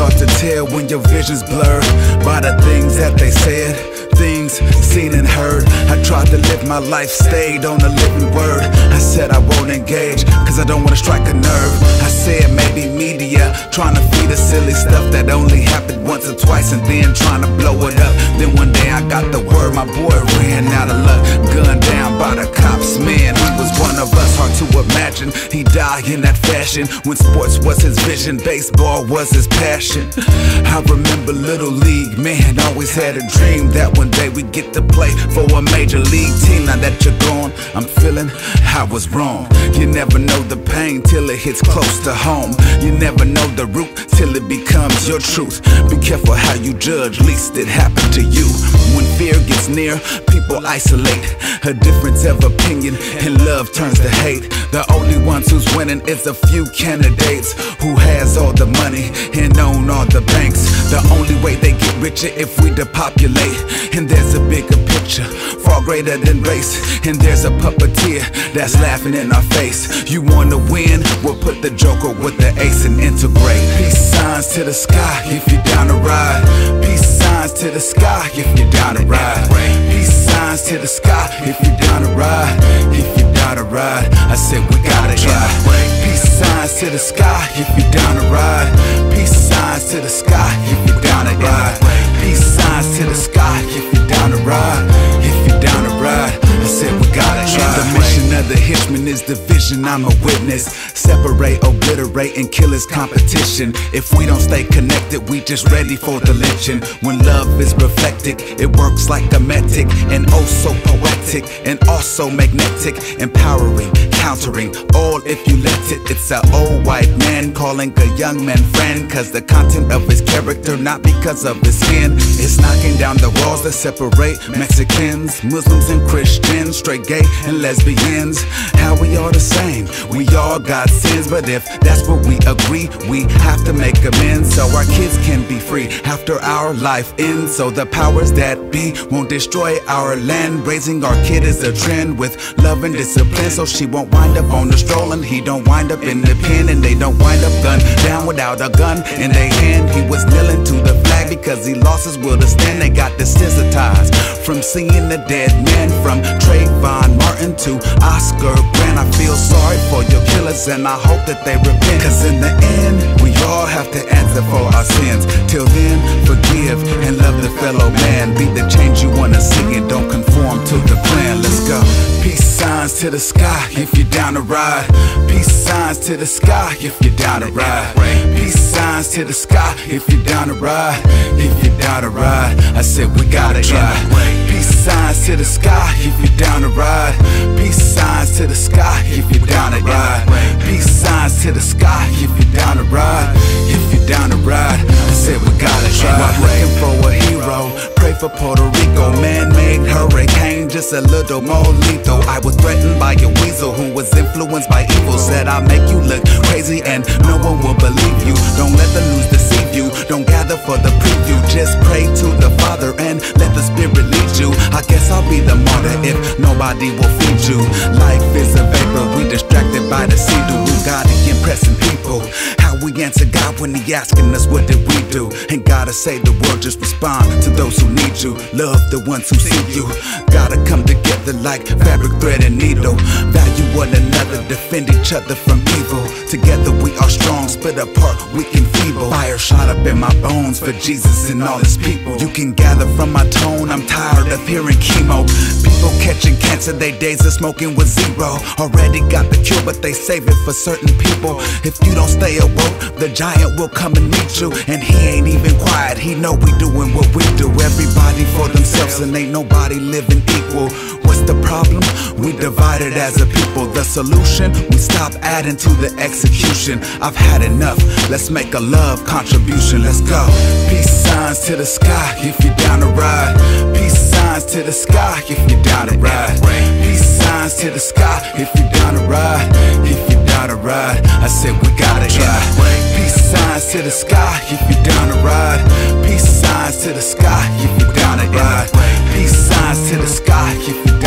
hard to tell when your vision's blurred by the things that they said. Things seen and heard. I tried to live my life, stayed on the living word. I said I won't engage, cause I don't wanna strike a nerve. I said maybe media, trying to feed us silly stuff that only happened once or twice, and then trying to blow it up. Then one day I got the word, my boy ran out of luck, gunned down by the cops. Man, he was one of us, hard to imagine. He died in that fashion when sports was his vision, baseball was his passion. I remember Little League, man, always had a dream that one day we get to play for a major league team. Now that you're gone, I'm feeling I was wrong. You never know the pain till it hits close to home. You never know the root till it becomes your truth. Be careful how you judge, least it happened to you. When fear gets near, people isolate. A difference of opinion and love turns to hate. The only ones who's winning is a few candidates who has all the money and own all the banks. The only way they get richer if we depopulate. And there's a bigger picture, far greater than race. And there's a puppeteer that's laughing in our face. You wanna win? We'll put the joker with the ace and integrate. Peace signs to the sky if you're down to ride. Peace signs to the sky if you're down to ride. Peace signs to the sky if you're down to ride. If you're down to ride, I said we gotta try. Peace signs to the sky if you're down to ride. Peace signs to the sky if you're down to ride. Peace signs to the sky if you're down to ride. The Hitchman is division. I'm a witness. Separate, obliterate, and kill his competition. If we don't stay connected, we just ready for the lynching. When love is reflected, it works like a metic and oh so poetic and also magnetic, empowering, countering all if you let it. It's a old white man calling a young man friend, cause the content of his character, not because of his skin, is knocking down the walls that separate Mexicans, Muslims, and Christians, straight gay and lesbians. How we all the same, we all got sins, but if that's what we agree, we have to make amends so our kids can be free after our life ends. So the powers that be won't destroy our land. Raising our kid is a trend with love and discipline, so she won't wind up on the stroll and he don't wind up in the pen, and they don't wind up gunned down without a gun in their hand. He was kneeling to the flag because he lost his will to stand. They got desensitized from seeing the dead man, from Trayvon Martin to Oscar Grant. I feel sorry for your killers and I hope that they repent. Cause in the end, we all have to answer for our sins. Till then, forgive and love the fellow man. Be the signs to the sky if you're down to ride. Peace signs to the sky if you're down to ride. Peace signs to the sky if you're down to ride. If you're down to ride, I said we gotta try. Peace signs to the sky if you're down to ride. Peace signs to the sky if you're down to ride. Peace signs to the sky if you're down to ride. If you're down to ride, I said we gotta try. Looking for a hero, pray for Puerto Rico. Hurricane, just a little more lethal. I was threatened by a weasel who was influenced by evil. Said I'll make you look crazy and no one will believe you. Don't let the news deceive you. Don't gather for the preview. Just pray to the Father and let the Spirit lead you. I guess I'll be the martyr if nobody will feed you. Life is a vapor, we distracted by the sea. Do we gotta impressing people? We answer God when He asking us what did we do? Ain't gotta say the word, just respond to those who need you. Love the ones who see you. Gotta come together like fabric, thread, and needle. Value one another, defend each other from evil. Together we are strong, split apart we can feeble. Fire shot up in my bones for Jesus and all His people. You can gather from my tone, I'm tired of hearing chemo. People catching cancer, they days of smoking with zero. Already got the cure, but they save it for certain people. If you don't stay awoke, the giant will come and meet you. And he ain't even quiet, he know we doing what we do. Everybody for themselves, and ain't nobody living equal. The problem? We divided as a people. The solution? We stop adding to the execution. I've had enough. Let's make a love contribution. Let's go. Peace signs to the sky if you're down to ride. Peace signs to the sky if you're down to ride. Peace signs to the sky if you're down to ride. If you're down to ride, I said we gotta try. Peace signs to the sky if you're down to ride. Peace signs to the sky if you're down to ride. Peace signs to the sky if you're